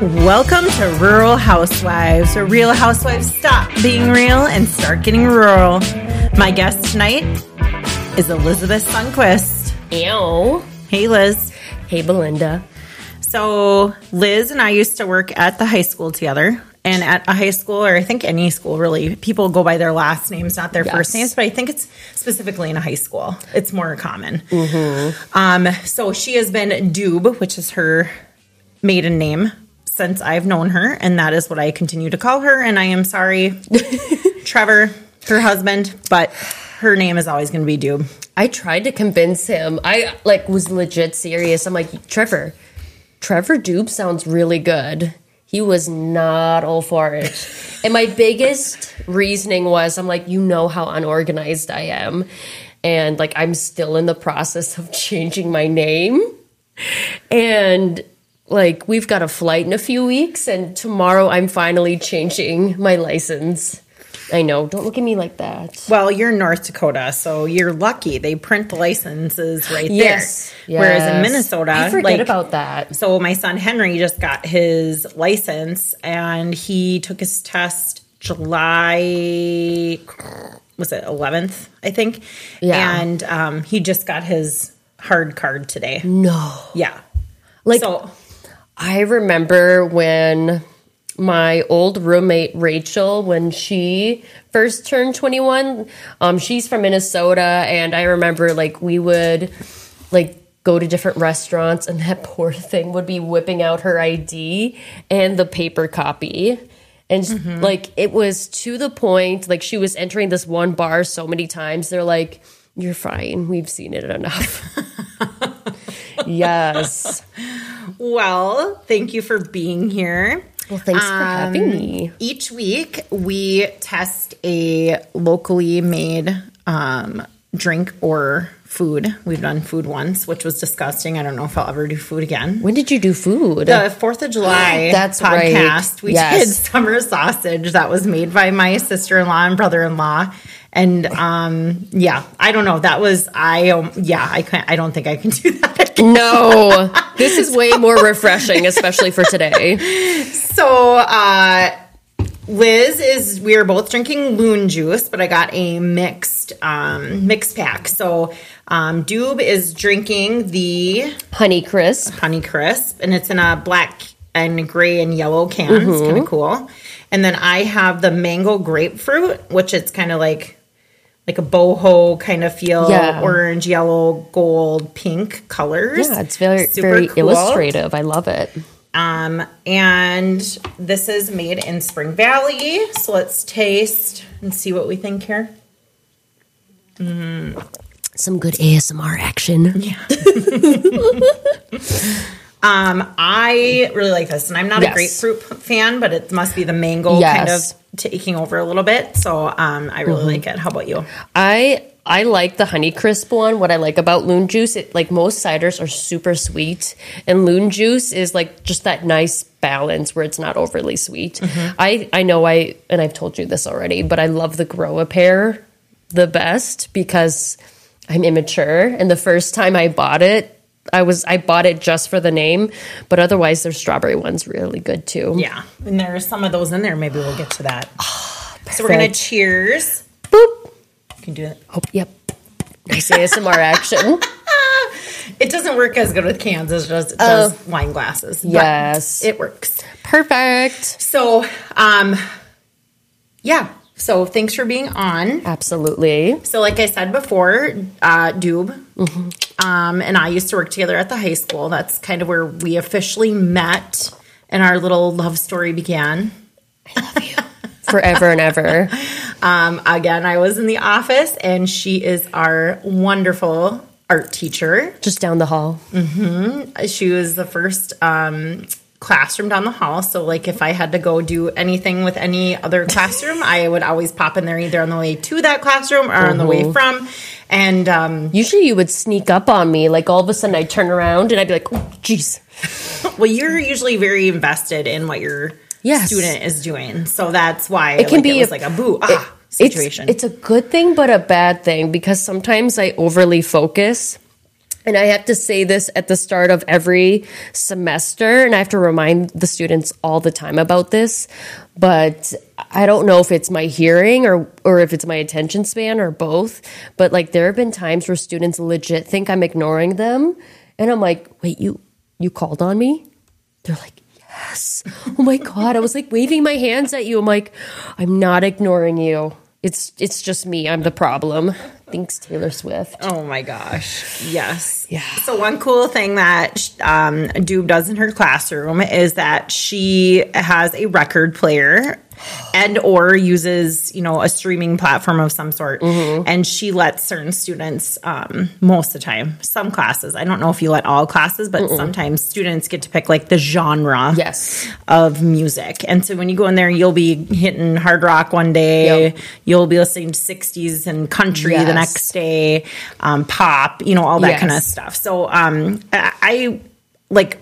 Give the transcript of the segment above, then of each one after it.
Welcome to Rural Housewives, where real housewives stop being real and start getting rural. My guest tonight is Elizabeth Sunquist. Ew. Hey, Liz. Hey, Belinda. So, Liz and I used to work at the high school together. And at a high school, or I think any school really, people go by their last names, not their Yes. first names, but I think it's specifically in a high school. It's more common. Um, so she has been Dub, which is her maiden name, since I've known her. And that is what I continue to call her. And I am sorry, Trevor, her husband, but her name is always going to be Dub. I tried to convince him. I like was legit serious. I'm like, Trevor, Trevor Dub sounds really good. He was not all for it. And my biggest reasoning was I'm like, you know how unorganized I am. And like I'm still in the process of changing my name. And like we've got a flight in a few weeks and tomorrow I'm finally changing my license. I know, don't look at me like that. Well, you're North Dakota, so you're lucky. They print the licenses right Yes. there. Whereas in. Minnesota, I forget like, about that. So my son Henry just got his license, and he took his test July. Was it 11th? I think. Yeah. And um, he just got his hard card today. No. Yeah. Like So I remember when my old roommate Rachel when she first turned 21, um she's from Minnesota and I remember like we would like go to different restaurants and that poor thing would be whipping out her ID and the paper copy. And like it was to the point like she was entering this one bar so many times they're like you're fine. We've seen it enough. yes. Well, thank you for being here. Well, thanks for having me. Each week, we test a locally made um, drink or food. We've done food once, which was disgusting. I don't know if I'll ever do food again. When did you do food? The Fourth of July That's right. podcast, we Yes. did summer sausage that was made by my sister in law and brother in law. And um, yeah, I don't know. That was I. Um, yeah, I can't. I don't think I can do that. No, this is way more refreshing, especially for today. So, uh, Liz is we are both drinking loon juice, but I got a mixed um, mixed pack. So, um, Dub is drinking the Honey Crisp. Honey Crisp, and it's in a black and gray and yellow can. It's Mm-hmm. kind of cool. And then I have the mango grapefruit, which it's kind of like like a boho kind of feel, Yeah. orange, yellow, gold, pink colors. Yeah, it's very Super very cool. illustrative. I love it. Um, and this is made in Spring Valley. So let's taste and see what we think here. Some good ASMR action. Um, I really like this, and I'm not Yes. a grapefruit fan, but it must be the mango kind of taking over a little bit. So um, I really Mm-hmm. like it. How about you? I I like the Honey Crisp one. What I like about Loon Juice, it like most ciders are super sweet, and Loon Juice is like just that nice balance where it's not overly sweet. Mm-hmm. I I know I and I've told you this already, but I love the Grow a Pair the best because I'm immature, and the first time I bought it. I was I bought it just for the name, but otherwise their strawberry one's really good too. Yeah, and there's some of those in there. Maybe we'll get to that. so we're gonna cheers. Boop. You can do it. Oh, yep. Nice ASMR action. It doesn't work as good with cans as it does, does wine glasses. Yes. it works. Perfect. So, um, yeah. So thanks for being on. Absolutely. So, like I said before, uh, Dub um, and I used to work together at the high school. That's kind of where we officially met and our little love story began. I love you. Forever and ever. Um, again, I was in the office, and she is our wonderful art teacher. Just down the hall. She was the first um, classroom down the hall. So, like, if I had to go do anything with any other classroom, I would always pop in there either on the way to that classroom or on the way from. And um, Usually you would sneak up on me. Like all of a sudden I'd turn around and I'd be like, oh, jeez. well, you're usually very invested in what your Yes. student is doing, so that's why It can like, be it was a- like a boo ah situation. It's, it's a good thing, but a bad thing because sometimes I overly focus and I have to say this at the start of every semester, and I have to remind the students all the time about this. But I don't know if it's my hearing or or if it's my attention span or both. But like there have been times where students legit think I'm ignoring them, and I'm like, "Wait, you you called on me?" They're like, "Yes." Oh my god! I was like waving my hands at you. I'm like, "I'm not ignoring you." It's it's just me. I'm the problem. Thanks, Taylor Swift. Oh my gosh. Yes. Yeah. So one cool thing that um, Doob does in her classroom is that she has a record player and or uses you know a streaming platform of some sort Mm-hmm. and she lets certain students um, most of the time some classes i don't know if you let all classes but sometimes students get to pick like the genre Yes. of music. And so when you go in there, you'll be hitting hard rock one day, Yep. you'll be listening to 60s and country the next day, um, pop, you know, all that kind of stuff. So um, I, I like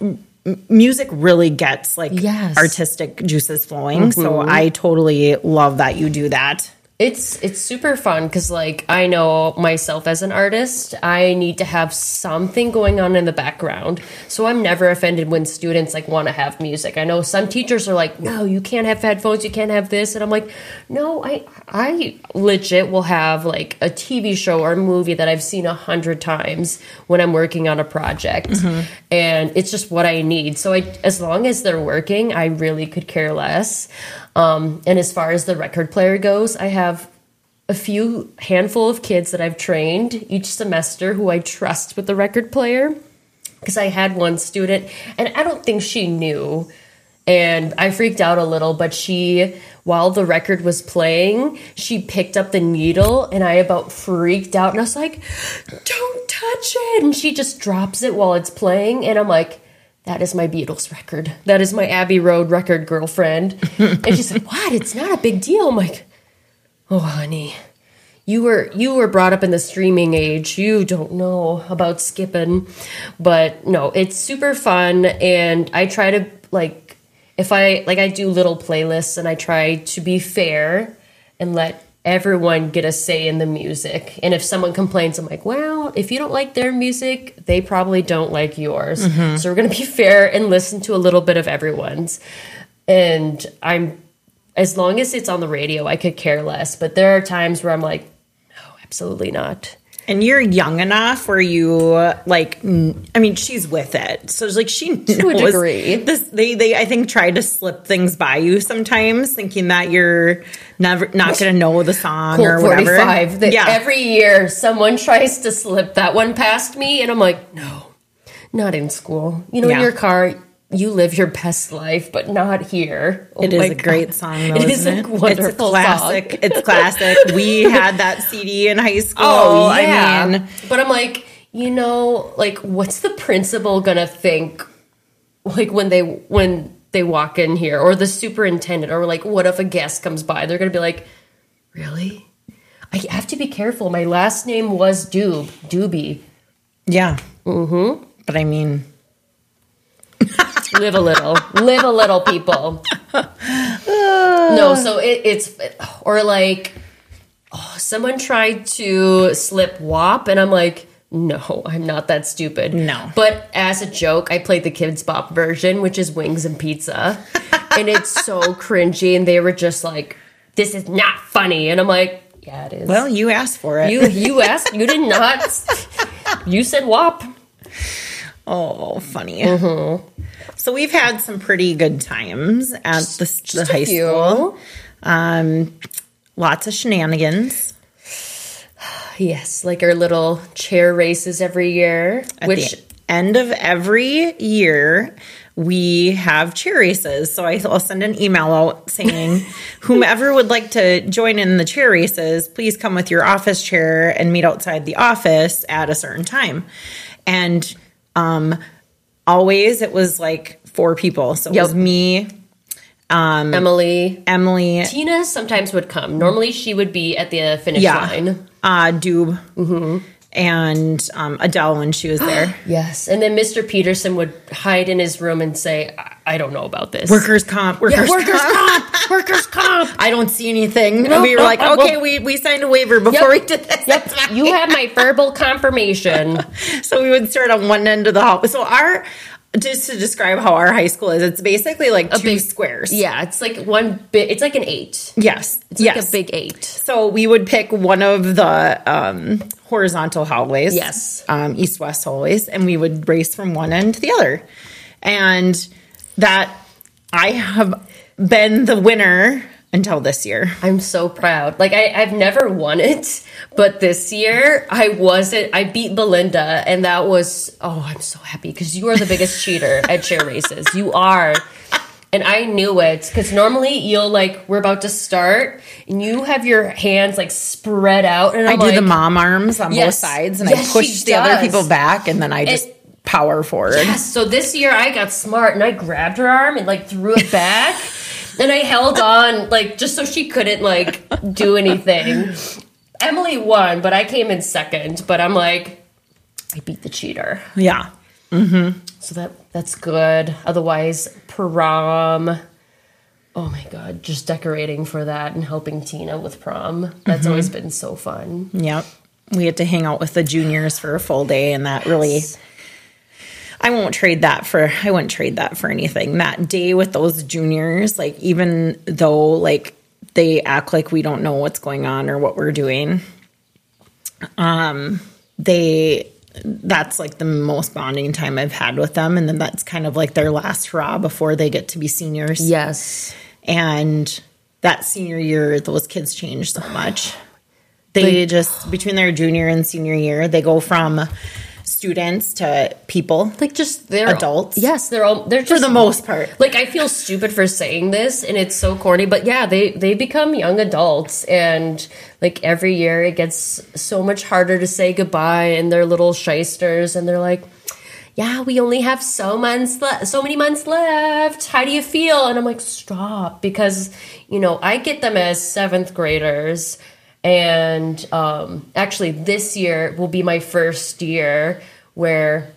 m- music really gets like Yes. Mm-hmm. artistic juices flowing. So I totally love that you do that. It's it's super fun because like I know myself as an artist, I need to have something going on in the background. So I'm never offended when students like want to have music. I know some teachers are like, "No, you can't have headphones, you can't have this," and I'm like, "No, I I legit will have like a TV show or a movie that I've seen a hundred times when I'm working on a project, mm-hmm. and it's just what I need. So I as long as they're working, I really could care less." Um, and as far as the record player goes, I have a few handful of kids that I've trained each semester who I trust with the record player. Because I had one student, and I don't think she knew, and I freaked out a little, but she, while the record was playing, she picked up the needle, and I about freaked out, and I was like, don't touch it. And she just drops it while it's playing, and I'm like, that is my Beatles record. That is my Abbey Road record girlfriend. and she's like, What? It's not a big deal. I'm like, Oh honey. You were you were brought up in the streaming age. You don't know about skipping. But no, it's super fun and I try to like if I like I do little playlists and I try to be fair and let everyone get a say in the music. And if someone complains, I'm like, well, if you don't like their music, they probably don't like yours. Mm-hmm. So we're going to be fair and listen to a little bit of everyone's. And I'm, as long as it's on the radio, I could care less. But there are times where I'm like, no, absolutely not. And you're young enough where you like. i mean, she's with it, so it's like she To a knows degree. This they they I think try to slip things by you sometimes, thinking that you're never not going to know the song or whatever. 45. That yeah, Every year, someone tries to slip that one past me, and I'm like, no, not in school. You know, in your car, you live your best life, but not here. Oh It is a great God. song, though, It is it? a wonderful it's a classic. song. It's classic. We had that CD in high school. Oh, yeah. I mean, but I'm like, you know, like, what's the principal gonna think, like when they when they walk in here, or the superintendent, or like, what if a guest comes by? They're gonna be like, really? I have to be careful. My last name was Dub, Doobie. yeah. Mm-hmm. But I mean, live a little live a little people no so it, it's or like oh, someone tried to slip WAP and i'm like no i'm not that stupid No. but as a joke i played the Kidz Bop version which is wings and pizza and it's so cringy and they were just like this is not funny and i'm like yeah it is well, you asked for it. you you asked you did not you said WAP Oh, funny. Mm-hmm. So we've had some pretty good times at the, the Just high school. Um, lots of shenanigans. Yes, like our little chair races every year, At which the end of every year, we have chair races. So I'll send an email out saying, whomever would like to join in the chair races, please come with your office chair and meet outside the office at a certain time. And um, always it was like four people. So it Yep. was me, um, Emily, Emily, Tina sometimes would come. Normally, she would be at the finish yeah, line. uh, Dub, and um, Adele when she was there. Yes, and then Mr. Peterson would hide in his room and say, "I- don't know about this. Workers comp, workers, yeah, workers comp. comp, workers comp. I don't see anything. No, we were no, like, I okay, will- we, we signed a waiver before we did this. Yep, you have my verbal confirmation. So we would start on one end of the hall. So our, just to describe how our high school is, it's basically like two big- squares. Yeah, it's like one bit. It's like an eight. Yes. It's yes. like a big eight. So we would pick one of the um, horizontal hallways. Yes. Um, east west hallways, and we would race from one end to the other. And that I have been the winner until this year. I'm so proud. Like I, I've never won it, but this year I wasn't. I beat Belinda, and that was oh, I'm so happy because you are the biggest cheater at chair races. You are. And I knew it because normally you'll like we're about to start and you have your hands like spread out and i I'm do the mom arms on both sides, and Yes, I push the other people back, and then I just power forward. Yes. So this year I got smart and I grabbed her arm and like threw it back. and I held on like just so she couldn't like do anything. Emily won, but I came in second. But I'm like, I beat the cheater. Yeah. Mm-hmm. So that that's good. Otherwise, prom. Oh my god, just decorating for that and helping Tina with prom. That's mm-hmm. always been so fun. Yep. We had to hang out with the juniors for a full day, and that really. I won't trade that for I wouldn't trade that for anything. That day with those juniors, like even though like they act like we don't know what's going on or what we're doing, um, they that's like the most bonding time I've had with them, and then that's kind of like their last hurrah before they get to be seniors. Yes. And that senior year, those kids change so much. They just between their junior and senior year, they go from students to people. Like just they're Adults? Yes, they're all they're just For the most part. like I feel stupid for saying this and it's so corny, but yeah, they they become young adults and like every year it gets so much harder to say goodbye and they're little shysters and they're like yeah, we only have so months left, so many months left. How do you feel? And I'm like, stop, because you know I get them as seventh graders, and um, actually this year will be my first year where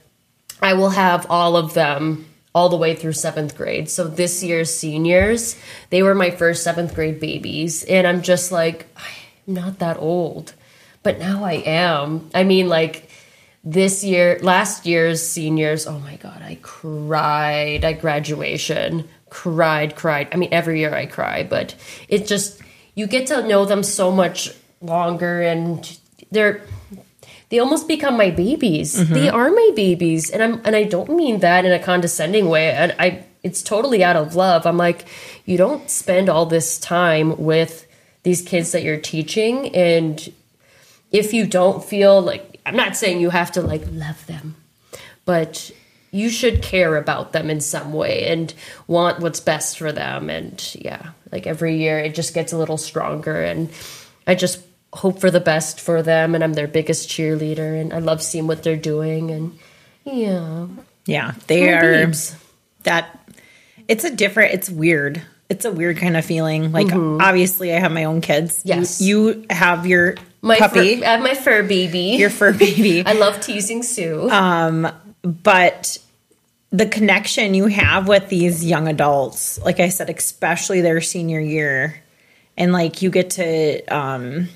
I will have all of them all the way through seventh grade. So this year's seniors, they were my first seventh grade babies. And I'm just like, I'm not that old. But now I am. I mean, like this year, last year's seniors, oh my God, I cried at graduation. Cried, cried. I mean, every year I cry, but it just, you get to know them so much longer and they're, they almost become my babies. Mm-hmm. They are my babies, and I'm and I don't mean that in a condescending way. And I, it's totally out of love. I'm like, you don't spend all this time with these kids that you're teaching, and if you don't feel like, I'm not saying you have to like love them, but you should care about them in some way and want what's best for them. And yeah, like every year it just gets a little stronger, and I just hope for the best for them and I'm their biggest cheerleader and I love seeing what they're doing and yeah. Yeah, they My are babes. that. It's a different. It's weird. It's a weird kind of feeling. Like mm-hmm. obviously, I have my own kids. Yes. you, have your My puppy, fur, I have my fur baby. your fur baby. I love teasing Sue. Um, but the connection you have with these young adults, like I said, especially their senior year, and like you get to um,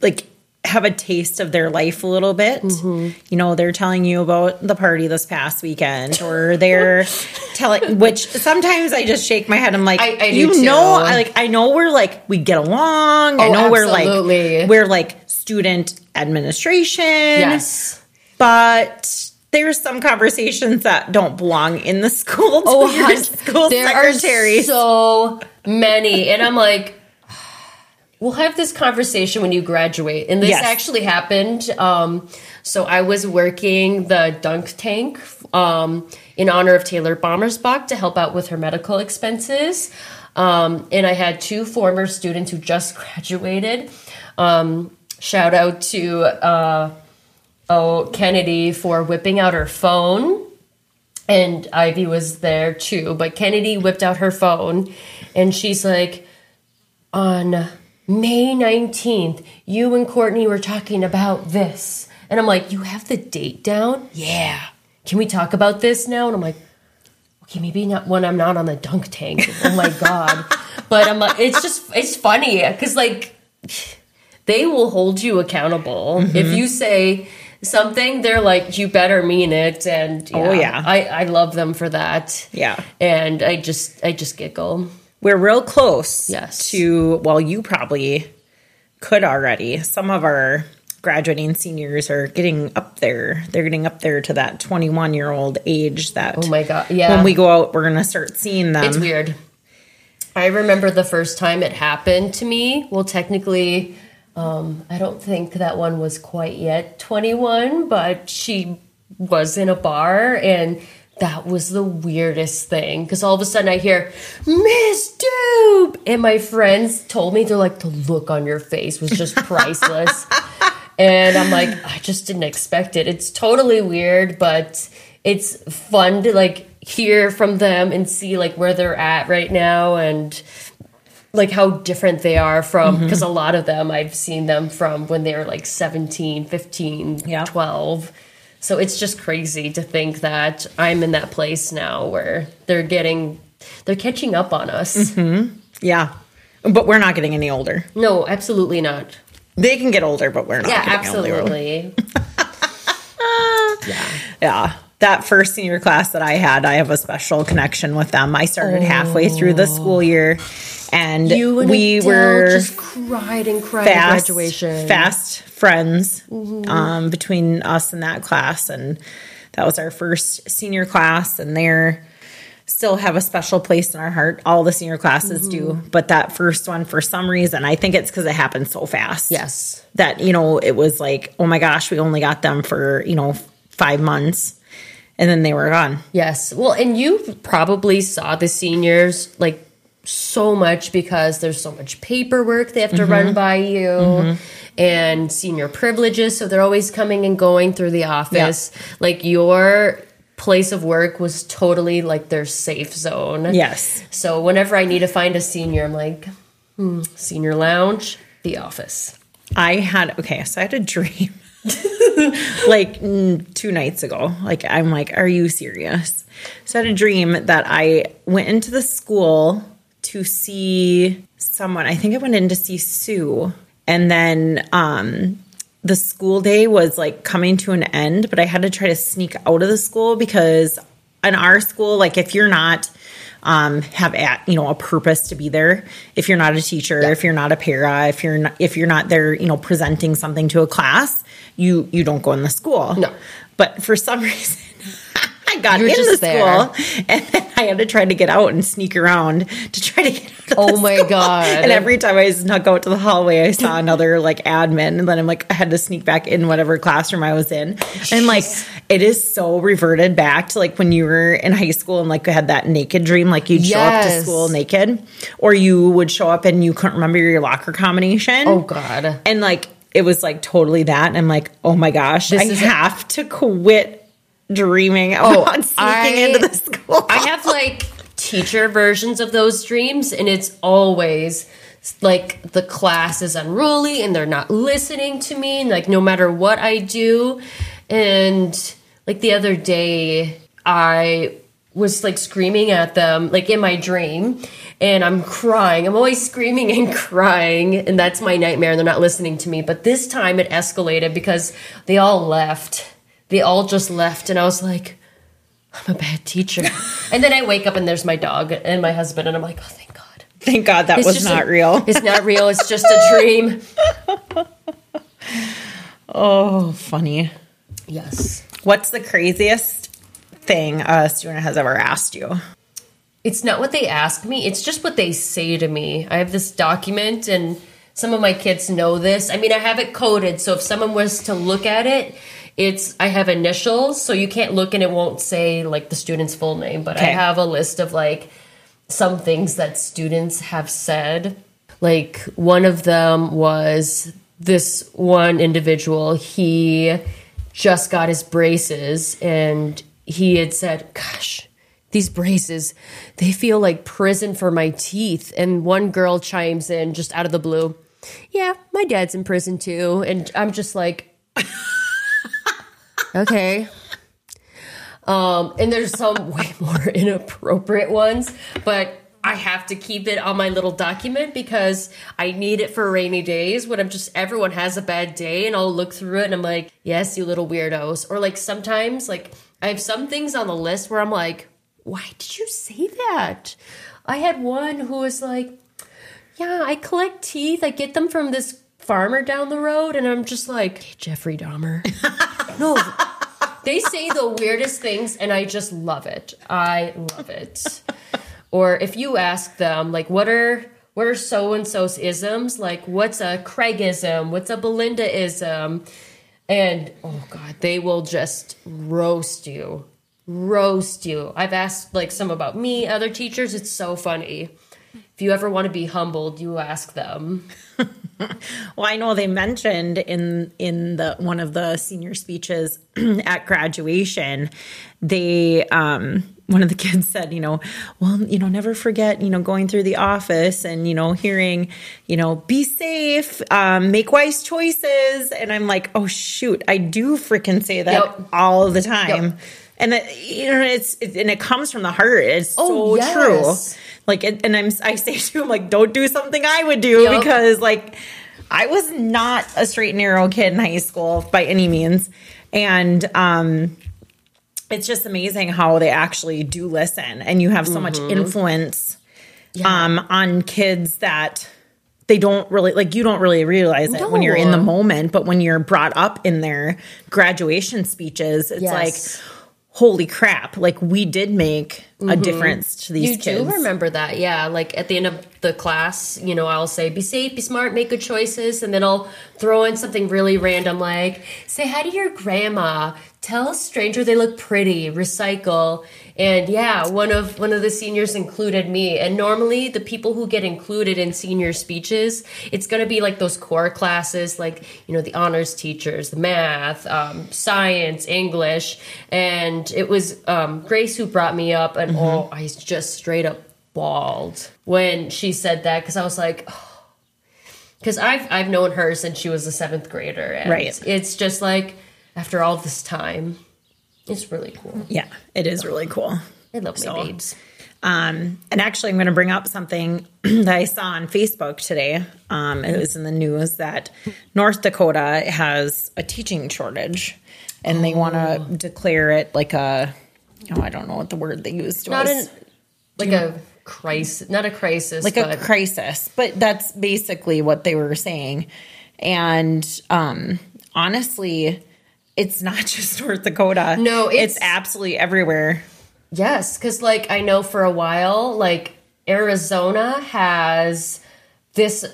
like have a taste of their life a little bit. You know, they're telling you about the party this past weekend, or they're telling. Which sometimes I just shake my head. I'm like, I- I you know, I like I know we're like we get along. I Oh, know we're absolutely. like we're like student administration yes. but there's some conversations that don't belong in the school Oh, your school there secretary. are so many, and I'm like, we'll have this conversation when you graduate. And this Yes. actually happened. Um, so I was working the dunk tank um, in honor of Taylor Bommersbach to help out with her medical expenses. Um, and I had two former students who just graduated. Um, shout out to uh, Kennedy for whipping out her phone and Ivy was there too. But Kennedy whipped out her phone and she's like, on May 19th, you and Courtney were talking about this. And I'm like, you have the date down? Yeah. Can we talk about this now? And I'm like, okay, maybe not when I'm not on the dunk tank. Oh my god! but I'm like, it's just it's funny because like they will hold you accountable Mm-hmm. if you say something. They're like, you better mean it, and Oh, yeah. I I love them for that. Yeah. and I just I just giggle. We're real close Yes. to, well, you probably could already. Some of our graduating seniors are getting up there. They're getting up there to that 21 year old age that Oh my god! Yeah, when we go out, we're going to start seeing them. It's weird. I remember the first time it happened to me. Well, technically, um, I don't think that one was quite yet 21, but she was in a bar and that was the weirdest thing because all of a sudden I hear Miss Dub, and my friends told me they're like the look on your face was just priceless, and I'm like I just didn't expect it. It's totally weird, but it's fun to like hear from them and see like where they're at right now and like how different they are from Mm-hmm. because a lot of them I've seen them from when they were like 17, 15, Yeah. 12. So it's just crazy to think that I'm in that place now where they're getting they're catching up on us. Mm-hmm. yeah. But we're not getting any older. No, absolutely not. They can get older, but we're not Yeah, getting older. absolutely. yeah. Yeah. That first senior class that I had, I have a special connection with them. I started halfway through the school year and and we Adele were just cried and cried at fast, graduation. fast friends Mm-hmm. um, between us and that class. And that was our first senior class. And they're still have a special place in our heart. All the senior classes do. Mm-hmm. But that first one, for some reason, I think it's because it happened so fast. Yes. That, you know, it was like, oh my gosh, we only got them for, you know, five months. And then they were gone. Yes. Well, and you probably saw the seniors like so much because there's so much paperwork they have to run by you and senior privileges. So they're always coming and going through the office. Like your place of work was totally like their safe zone. Yes. So whenever I need to find a senior, I'm like, hmm, senior lounge, the office. I had okay, so I had a dream like two nights ago. Like I'm like, are you serious? So I had a dream that I went into the school to see someone. I think I went in to see Sue, and then um the school day was like coming to an end, but I had to try to sneak out of the school because in our school, like if you're not um, have at you know a purpose to be there, if you're not a teacher, if you're not a para, if you're not if you're not there, you know, presenting something to a class, you you don't go in the school. No. But for some reason, I got You're in just the there. school, and then I had to try to get out and sneak around to try to get. Out of Oh my school. God. And every time I snuck out to the hallway, I saw another like admin, and then I'm like, I had to sneak back in whatever classroom I was in. And like, it is so reverted back to like when you were in high school and like you had that naked dream, like you'd show up to school naked, or you would show up and you couldn't remember your locker combination. Oh, God. And like, it was like totally that. And I'm like, oh my gosh, I is- have to quit dreaming oh, about sneaking I- into the school. I have like teacher versions of those dreams, and it's always like the class is unruly and they're not listening to me, like no matter what I do. And like the other day, I was like screaming at them, like in my dream, and I'm crying. I'm always screaming and crying, and that's my nightmare. And they're not listening to me. But this time it escalated because they all left. They all just left, and I was like, I'm a bad teacher. and then I wake up and there's my dog and my husband, and I'm like, oh, thank God. Thank God that It's was not a- real. It's not real. It's just a dream. Oh, funny. Yes. What's the craziest thing a student has ever asked you? It's not what they ask me, it's just what they say to me. I have this document, and some of my kids know this. I mean, I have it coded, so if someone was to look at it, it's I have initials, so you can't look and it won't say like the student's full name, but I have a list of like some things that students have said. Like one of them was this one individual, he just got his braces and he had said, Gosh, these braces, they feel like prison for my teeth. And one girl chimes in just out of the blue, Yeah, my dad's in prison too. And I'm just like, Okay. Um, and there's some way more inappropriate ones, but I have to keep it on my little document because I need it for rainy days when I'm just everyone has a bad day and I'll look through it and I'm like, yes, you little weirdos. Or like sometimes like I have some things on the list where I'm like, why did you say that? I had one who was like, yeah, I collect teeth. I get them from this farmer down the road. And I'm just like, hey, Jeffrey Dahmer. no. They say the weirdest things and I just love it. I love it. or if you ask them, like, what are what are so and so's isms? Like, what's a Craigism? What's a Belindaism? And oh god, they will just roast you, roast you. I've asked like some about me, other teachers. It's so funny. If you ever want to be humbled, you ask them. well, I know they mentioned in in the one of the senior speeches at graduation, they um one of the kids said, you know, well, you know, never forget, you know, going through the office and, you know, hearing, you know, be safe, um, make wise choices. And I'm like, oh, shoot, I do freaking say that yep. all the time. Yep. And that, you know, it's, it, and it comes from the heart. It's oh, so yes. true. Like, and I'm, I say to him, like, don't do something I would do yep. because, like, I was not a straight and narrow kid in high school by any means. And, um, it's just amazing how they actually do listen and you have so mm-hmm. much influence yeah. um, on kids that they don't really like you don't really realize it no. when you're in the moment but when you're brought up in their graduation speeches it's yes. like holy crap like we did make mm-hmm. a difference to these you kids. do remember that yeah like at the end of the class you know i'll say be safe be smart make good choices and then i'll throw in something really random like say hi to your grandma. Tell a stranger they look pretty. Recycle. And yeah one of one of the seniors included me. And normally the people who get included in senior speeches it's going to be like those core classes like you know the honors teachers the math um, science english. And it was um, grace who brought me up and mm-hmm. oh i just straight up bawled when she said that because i was like because I've I've known her since she was a seventh grader, and right. it's just like after all this time. It's really cool. Yeah, it is really cool. I love so, my babes. Um, and actually, I'm going to bring up something that I saw on Facebook today. Um, it was in the news that North Dakota has a teaching shortage, and oh. they want to declare it like a oh, I don't know what the word they used not was. An, like a crisis, not a crisis, like but. a crisis. But that's basically what they were saying. And um, honestly, it's not just North Dakota. No, it's, it's absolutely everywhere. Yes, because like I know for a while, like Arizona has this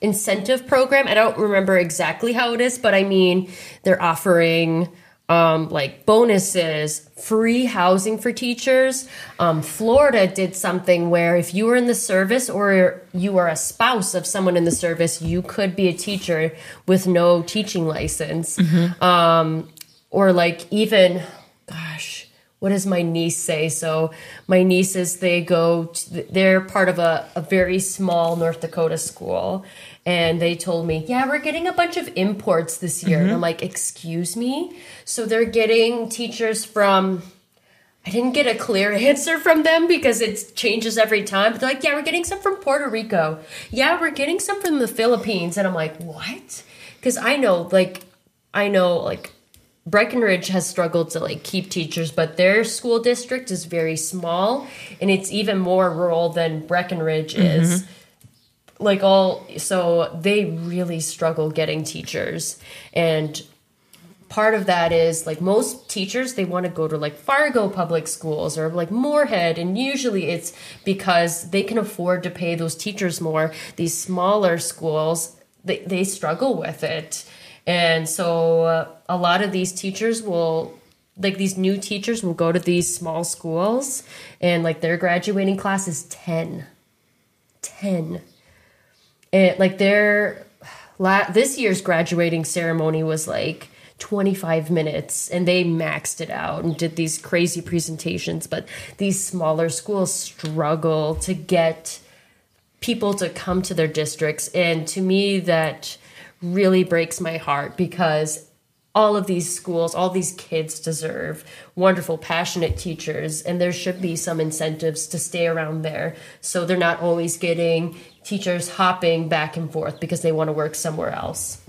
incentive program. I don't remember exactly how it is, but I mean they're offering um, like bonuses, free housing for teachers. Um, Florida did something where if you were in the service or you were a spouse of someone in the service, you could be a teacher with no teaching license. Mm-hmm. Um, or like even, gosh, what does my niece say? So my nieces, they go, to, they're part of a, a very small North Dakota school and they told me, yeah, we're getting a bunch of imports this year. Mm-hmm. And I'm like, excuse me? So they're getting teachers from, I didn't get a clear answer from them because it changes every time. But they're like, yeah, we're getting some from Puerto Rico. Yeah, we're getting some from the Philippines. And I'm like, what? Because I know, like, I know, like, Breckenridge has struggled to like keep teachers, but their school district is very small and it's even more rural than Breckenridge is. Mm-hmm like all so they really struggle getting teachers and part of that is like most teachers they want to go to like fargo public schools or like moorhead and usually it's because they can afford to pay those teachers more. These smaller schools they, they struggle with it and so uh, a lot of these teachers will like these new teachers will go to these small schools and like their graduating class is 10 10 it like their la- this year's graduating ceremony was like 25 minutes and they maxed it out and did these crazy presentations but these smaller schools struggle to get people to come to their districts. And to me that really breaks my heart because all of these schools, all these kids deserve wonderful, passionate teachers, and there should be some incentives to stay around there so they're not always getting teachers hopping back and forth because they want to work somewhere else.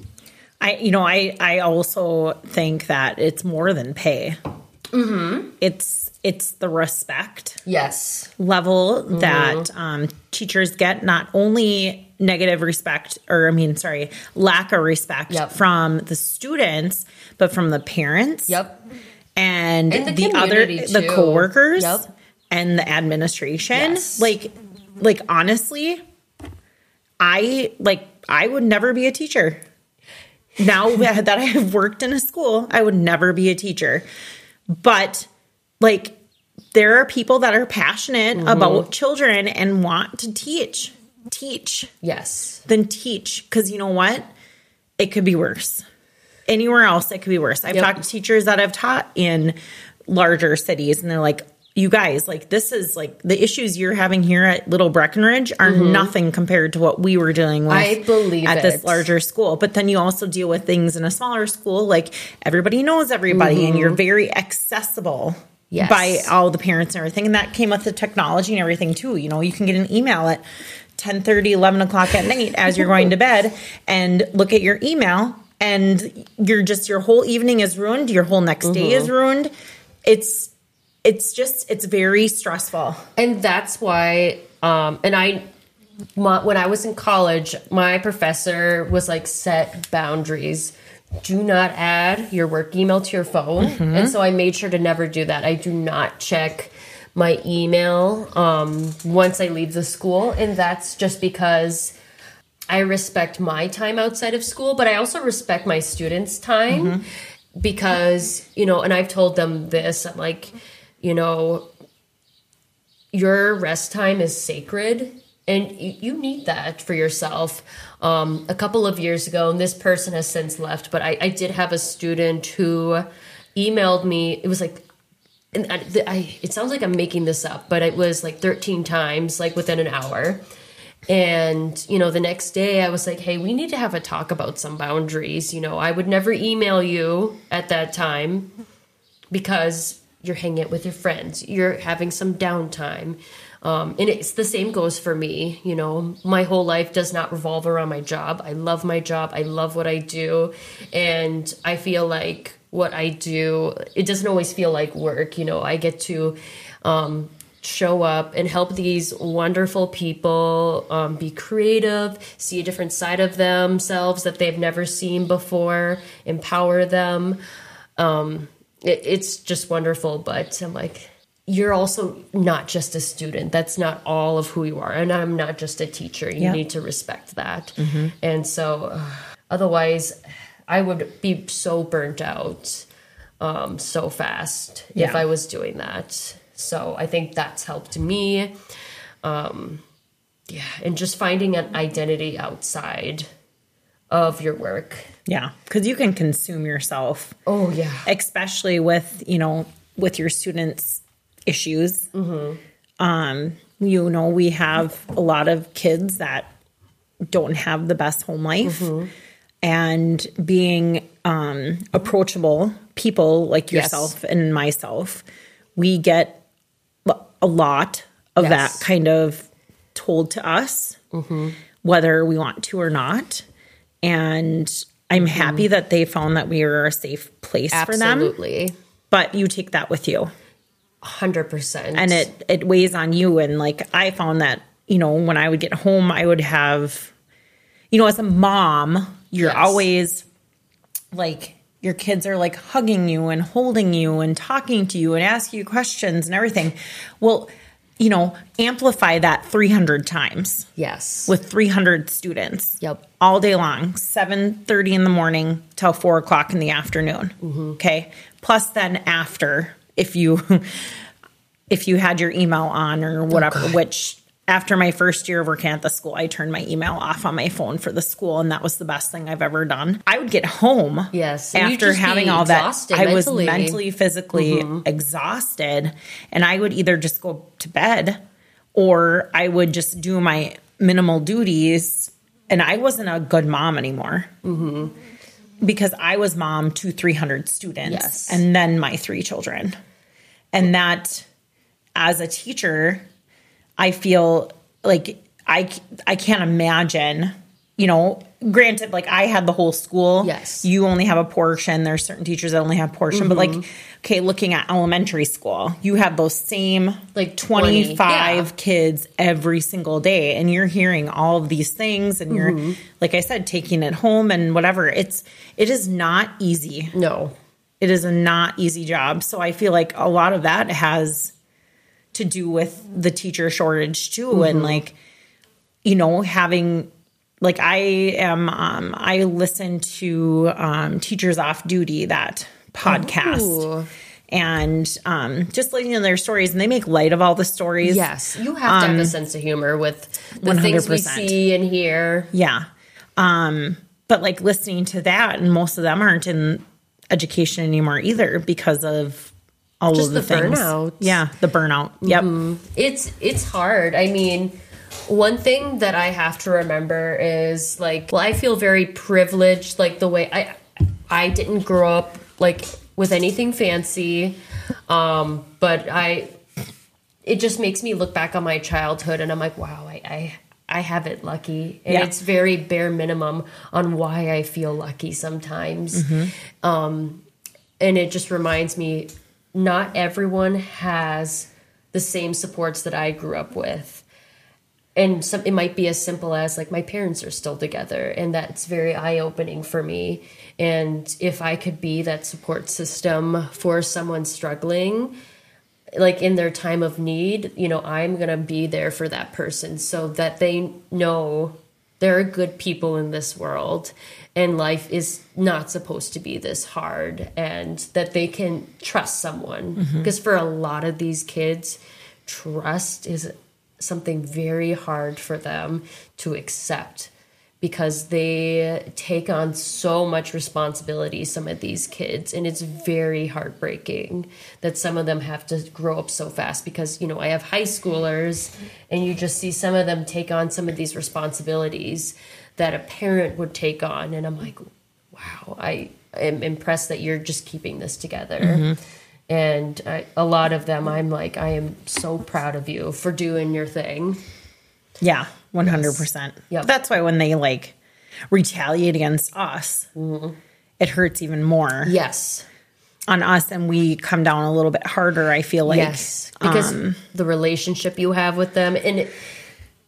I, you know, I, I also think that it's more than pay. Mm-hmm. It's, it's the respect Yes. level that um, teachers get. Not only negative respect, or I mean, sorry, lack of respect Yep. from the students, but from the parents. Yep. and, And the the, other community, the too. coworkers Yep. and the administration Yes. like like honestly i like i would never be a teacher now that i have worked in a school i would never be a teacher but like there are people that are passionate Mm-hmm. about children and want to teach teach Yes. then teach because you know what it could be worse anywhere else it could be worse i've Yep. talked to teachers that have taught in larger cities and they're like you guys like this is like the issues you're having here at little breckenridge are nothing compared to what we were dealing with Mm-hmm. I believe at this larger school but then you also deal with things in a smaller school like everybody knows everybody and you're very accessible Mm-hmm. Yes. by all the parents and everything and that came with the technology and everything too you know you can get an email at 10 30 11 o'clock at night as you're going to bed and look at your email and you're just your whole evening is ruined your whole next day Mm-hmm. is ruined. It's it's just it's very stressful. And that's why um and i my, when i was in college my professor was like set boundaries. Do not add your work email to your phone. And so i made sure to never do that. I do not check my email um once i leave the school and that's just because I respect my time outside of school, but I also respect my students' time because, you know, and I've told them this I'm like, you know, your rest time is sacred and you, you need that for yourself. Um, a couple of years ago, and this person has since left, but I, I did have a student who emailed me. It was like, and I, I, it sounds like I'm making this up, but it was like 13 times, like within an hour. And, you know, the next day I was like, hey, we need to have a talk about some boundaries. You know, I would never email you at that time because you're hanging out with your friends, you're having some downtime. Um, and it's the same goes for me. You know, my whole life does not revolve around my job. I love my job. I love what I do. And I feel like what I do, it doesn't always feel like work. You know, I get to um, show up and help these wonderful people um, be creative, see a different side of themselves that they've never seen before, empower them. Um, it, it's just wonderful. But I'm like, you're also not just a student. That's not all of who you are. And I'm not just a teacher. You Yeah. need to respect that. And so, uh, otherwise, I would be so burnt out um, so fast if I was doing that. So I think that's helped me. Um, yeah, and just finding an identity outside of your work. yeah because you can consume yourself Oh yeah, especially with you know with your students issues. Um you know we have a lot of kids that don't have the best home life. And being um approachable people like Yes. yourself and myself we get a lot of Yes. that kind of told to us whether we want to or not. And i'm happy that they found that we were a safe place for them. Absolutely, but you take that with you hundred percent. and it it weighs on you and like i found that you know when i would get home i would have you know as a mom you're Yes. always like your kids are like hugging you and holding you and talking to you and asking you questions and everything well you know amplify that 300 times yes, with 300 students Yep. all day long 7.30 in the morning till 4 o'clock in the afternoon Mm-hmm. okay plus then after if you if you had your email on or whatever which after my first year of working at the school i turned my email off on my phone for the school and that was the best thing i've ever done. I would get home Yes, after having all that. i was mentally. Mm-hmm. mentally physically exhausted and i would either just go to bed or i would just do my minimal duties and i wasn't a good mom anymore because I was mom to 300 students Yes. and then my three children. And that as a teacher, I feel like I I can't imagine, you know, granted like I had the whole school. Yes. You only have a portion. There's certain teachers that only have portion, but Mm-hmm. like okay, looking at elementary school, you have those same Like 20, 25 yeah. kids every single day and you're hearing all of these things and you're Mm-hmm. like I said taking it home and whatever. It's it is not easy No. it is a not easy job. So I feel like a lot of that has to do with the teacher shortage too, and like you know having like I am um, I listen to um, Teachers Off Duty that podcast. Ooh. And um, just listening to their stories, and they make light of all the stories. Yes, you have to have a sense of humor with the things we see and hear. Yeah. Um, but like listening to that, and most of them aren't in education anymore either because of all Just of the, the things. burnout. Yeah, the burnout. Yep. It's it's hard. I mean, one thing that I have to remember is like, well, I feel very privileged. Like the way I I didn't grow up like with anything fancy, um, but I it just makes me look back on my childhood and I'm like, wow, I. I I have it lucky, and Yeah. it's very bare minimum on why I feel lucky sometimes. Um, and it just reminds me not everyone has the same supports that I grew up with. And some it might be as simple as like my parents are still together and that's very eye-opening for me. And if I could be that support system for someone struggling, like in their time of need, you know, I'm going to be there for that person so that they know there are good people in this world and life is not supposed to be this hard and that they can trust someone. Mm-hmm. Because for a lot of these kids, trust is something very hard for them to accept because they take on so much responsibility some of these kids and it's very heartbreaking that some of them have to grow up so fast because you know I have high schoolers and you just see some of them take on some of these responsibilities that a parent would take on. And I'm like wow I am impressed that you're just keeping this together mm-hmm. And I, a lot of them I'm like I am so proud of you for doing your thing Yeah, one hundred percent. Yep. That's why when they like retaliate against us, it hurts even more yes on us, and we come down a little bit harder. I feel like yes because the relationship you have with them and it,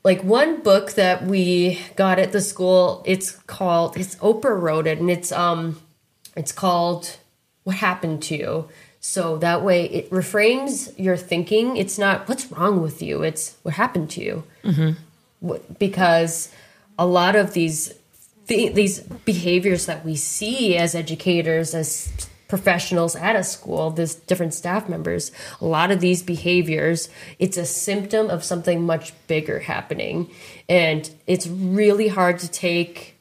like one book that we got at the school it's called it's oprah wrote it and it's um it's called what happened to you so that way it reframes your thinking. It's not what's wrong with you? It's what happened to you? Mm-hmm. What- because a lot of these th- these behaviors that we see as educators as professionals at a school this different staff members a lot of these behaviors it's a symptom of something much bigger happening. And it's really hard to take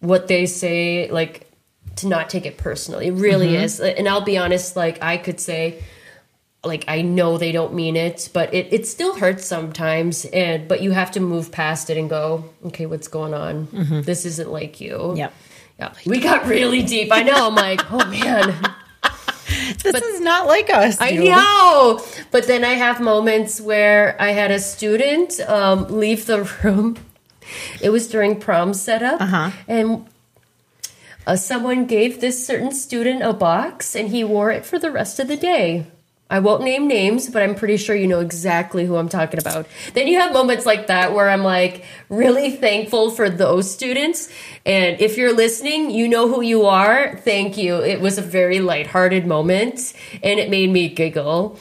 what they say like to not take it personally it really is and i'll be honest like i could say like I know they don't mean it, but it, it still hurts sometimes. And but you have to move past it and go, okay, what's going on? This isn't like you. Yep. Yeah. We got really deep. I know. I'm like, oh man, this is not like us. I know. But then I have moments where I had a student um, leave the room. It was during prom setup, Uh-huh. and uh, someone gave this certain student a box, and he wore it for the rest of the day. I won't name names, but I'm pretty sure you know exactly who I'm talking about. Then you have moments like that where I'm like really thankful for those students. And if you're listening, you know who you are. Thank you. It was a very lighthearted moment and it made me giggle.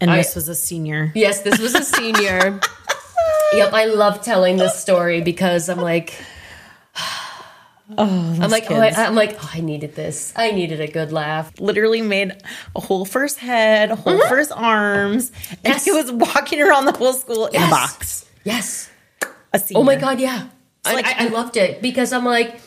And I- this was a senior. Yes, this was a senior. yep, I love telling this story because I'm like, Oh, I'm like, oh, I, I'm like, oh, I needed this. I needed a good laugh. Literally made a whole first head, a whole mm-hmm. first arms, and Yes. he was walking around the whole school in a box. Yes. A senior. Oh my god, yeah. I, like- I, I loved it because I'm like,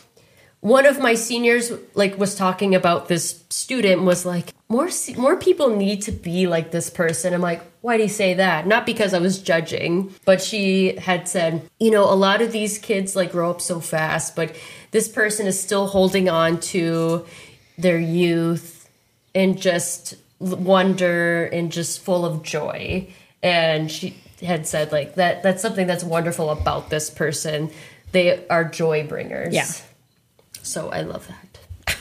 one of my seniors like was talking about this student was like more more people need to be like this person. I'm like why do you say that? Not because i was judging but she had said you know a lot of these kids like grow up so fast but this person is still holding on to their youth and just wonder and just full of joy. And she had said like that that's something that's wonderful about this person. They are joy bringers. Yeah. So I love that.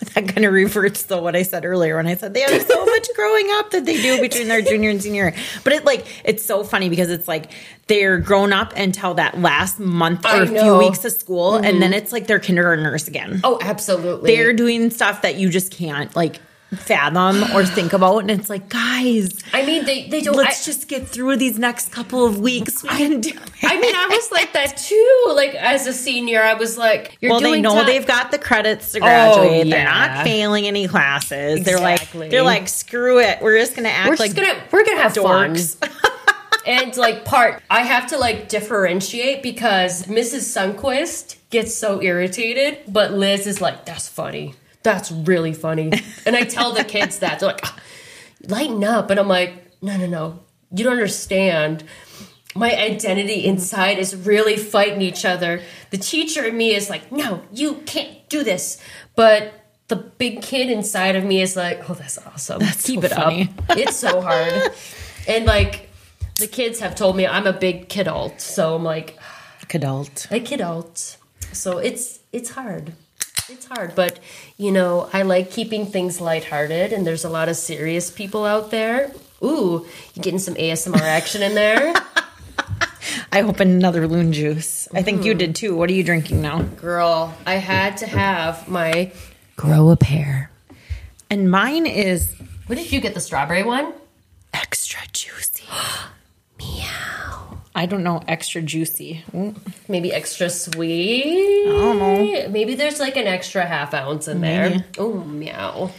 that kind of reverts to what I said earlier when I said they have so much growing up that they do between their junior and senior. But it like it's so funny because it's like they're grown up until that last month or a few weeks of school, and mm-hmm. then it's like they're kindergartners again. Oh, absolutely. They're doing stuff that you just can't like fathom or think about, and it's like, guys, I mean, they they don't. let's I, just get through these next couple of weeks. We can do it. I mean, I was like that too. Like as a senior, I was like, "You're well, they know time- they've got the credits to graduate. They're oh, not failing any classes. They're like, they're like, screw it. We're just gonna act We're like just gonna we're gonna have dorks. fun." and like part, I have to like differentiate because Mrs. Sunquist gets so irritated, but Liz is like, "That's funny. That's really funny." And I tell the kids that they're like, "Ah, "Lighten up," and I'm like, "No, no, no. You don't understand." my identity inside is really fighting each other. The teacher in me is like, no, you can't do this. But the big kid inside of me is like, oh, that's awesome. Keep so it funny. up. It's so hard. and like, the kids have told me I'm a big kid kidult. So I'm like, kid adult. a kidult. So it's it's hard. It's hard, but you know, I like keeping things lighthearted and there's a lot of serious people out there. Ooh, you getting some ASMR action in there? I opened another loon juice. I think you did too. What are you drinking now? Girl, I had to have my grow a pair. And mine is What did you get? The strawberry one? extra juicy. I don't know, extra juicy. Mm, Maybe extra sweet. I don't know. Maybe there's like an extra half ounce in Maybe. there. Oh, meow.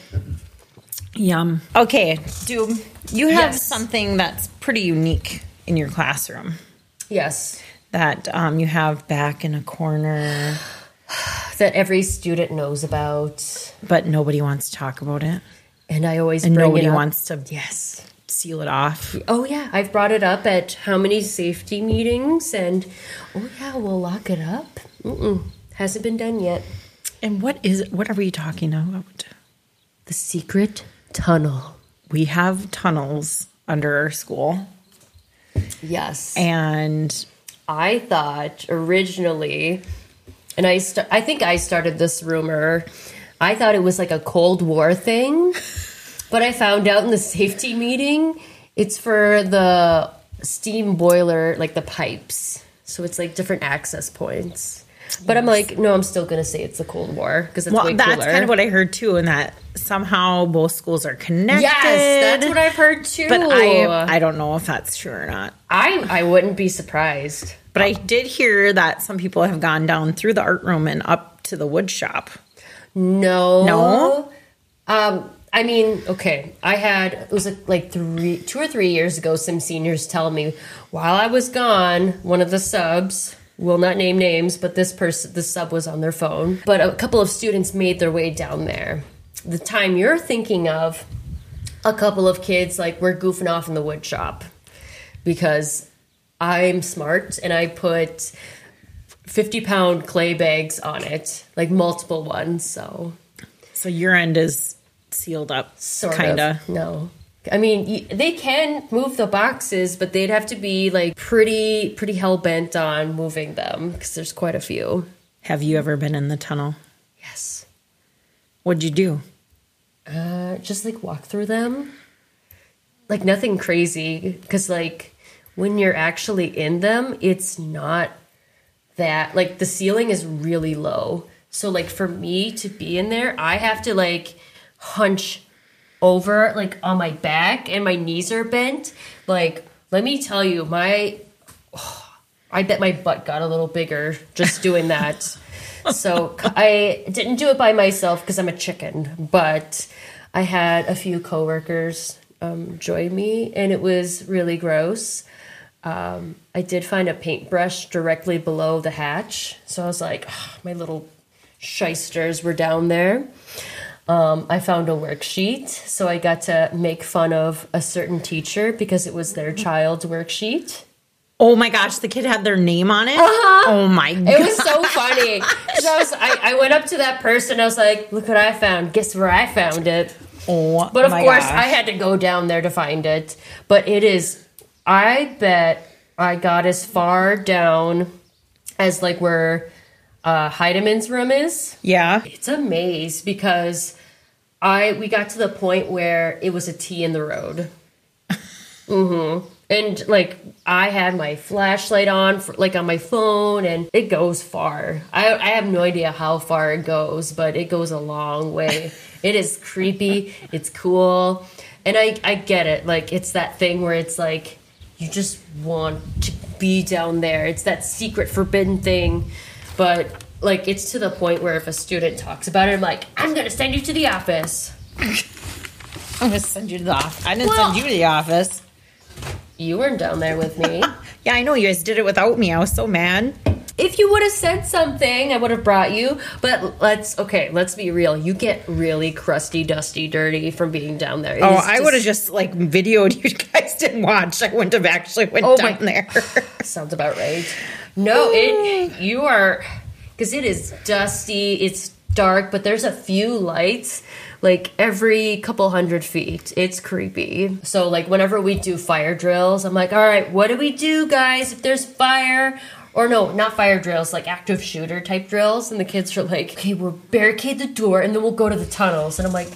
Yum. Okay, Dub, you have Yes. something that's pretty unique in your classroom Yes. that um, you have back in a corner, That every student knows about. but nobody wants to talk about it. And I always And bring nobody wants to Yes. Seal it off. Oh yeah, I've brought it up at how many safety meetings, and oh yeah, we'll lock it up. Mm-mm, hasn't been done yet. And what is what are we talking about? The secret tunnel. We have tunnels under our school, Yes, and I thought originally, and I st- I think I started this rumor. I thought it was like a Cold War thing, but I found out in the safety meeting it's for the steam boiler, like the pipes. So it's like different access points. But I'm like, no, I'm still gonna say it's the Cold War because it's well, way that's cooler. kind of what I heard too, and that somehow both schools are connected. yes, that's what I've heard too. But I I don't know if that's true or not. I I wouldn't be surprised. But I did hear that some people have gone down through the art room and up to the wood shop. No. No? Um, I mean, okay. I had it was like three, two or three years ago. Some seniors tell me while I was gone, one of the subs will not name names, but this person, the sub was on their phone. But a couple of students made their way down there. The time you're thinking of, a couple of kids like we're goofing off in the wood shop because I'm smart and I put 50 pound clay bags on it, like multiple ones. So, So your end is sealed up, sort kind of. of. No. I mean, they can move the boxes, but they'd have to be like pretty, pretty hell bent on moving them because there's quite a few. Have you ever been in the tunnel? Yes. What'd you do? Uh, just like walk through them. Like nothing crazy because, like, when you're actually in them, it's not that like the ceiling is really low. So, like, for me to be in there, I have to like hunch over like on my back and my knees are bent. Like, let me tell you, my I bet my butt got a little bigger just doing that. so I didn't do it by myself because I'm a chicken, but I had a few coworkers um, join me, and it was really gross. Um, I did find a paintbrush directly below the hatch, so I was like, "Ah, my little shysters were down there. Um, I found a worksheet, so I got to make fun of a certain teacher because it was their child's worksheet. Oh my gosh, the kid had their name on it. Oh my god. It was so funny. I was, I, I went up to that person. I was like, "Look what I found! Guess where I found it?" oh But of course, gosh. I had to go down there to find it. But it is, I bet I got as far down as like where uh, Heideman's room is. Yeah. It's a maze because I we got to the point where it was a T in the road. Mm-hmm. And like I had my flashlight on, for, like on my phone, and it goes far. I I have no idea how far it goes, but it goes a long way. it is creepy. It's cool, and I I get it. Like it's that thing where it's like you just want to be down there. It's that secret forbidden thing, but like it's to the point where if a student talks about it, I'm like, I'm gonna send you to the office. I'm gonna send you to the office. I didn't Well- send you to the office. You weren't down there with me. Yeah, I know you guys did it without me. I was so mad. If you would have said something, I would have brought you. But let's okay, let's be real. You get really crusty, dusty, dirty from being down there. It Oh, I would have just like videoed you guys didn't watch. I wouldn't have actually went Oh my- down there. sounds about right. No, it you are because it is dusty. It's dark, but there's a few lights like every couple hundred feet. It's creepy. So like whenever we do fire drills, I'm like, all right, what do we do, guys? If there's fire. Or no, not fire drills, like active shooter type drills. And the kids are like, okay, we'll barricade the door and then we'll go to the tunnels. And I'm like,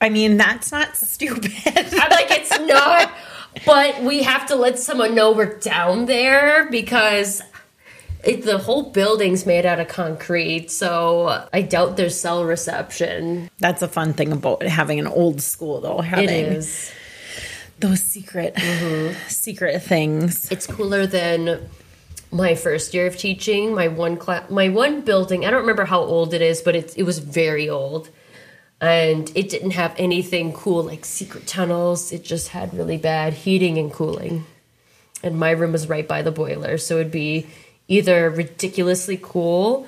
I mean, that's not stupid. I'm like, it's not. But we have to let someone know we're down there because it, the whole building's made out of concrete. So I doubt there's cell reception. That's a fun thing about having an old school, though. Having It is. those secret, mm-hmm. secret things. It's cooler than my first year of teaching. My one class, my one building. I don't remember how old it is, but it it was very old. And it didn't have anything cool like secret tunnels. It just had really bad heating and cooling. And my room was right by the boiler, so it'd be either ridiculously cool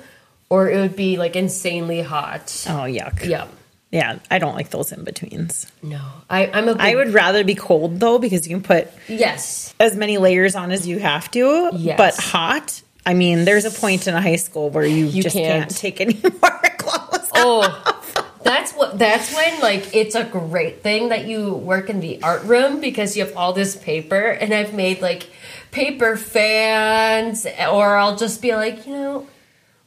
or it would be like insanely hot. Oh, yuck. Yeah. Yeah, I don't like those in betweens. No. I, I'm a big, I would rather be cold, though, because you can put Yes. as many layers on as you have to. Yes. But hot, I mean, there's a point in a high school where you, You just can't. can't. take any more clothes. Oh, that's what. That's when like it's a great thing that you work in the art room because you have all this paper, and I've made like paper fans, or I'll just be like, you know,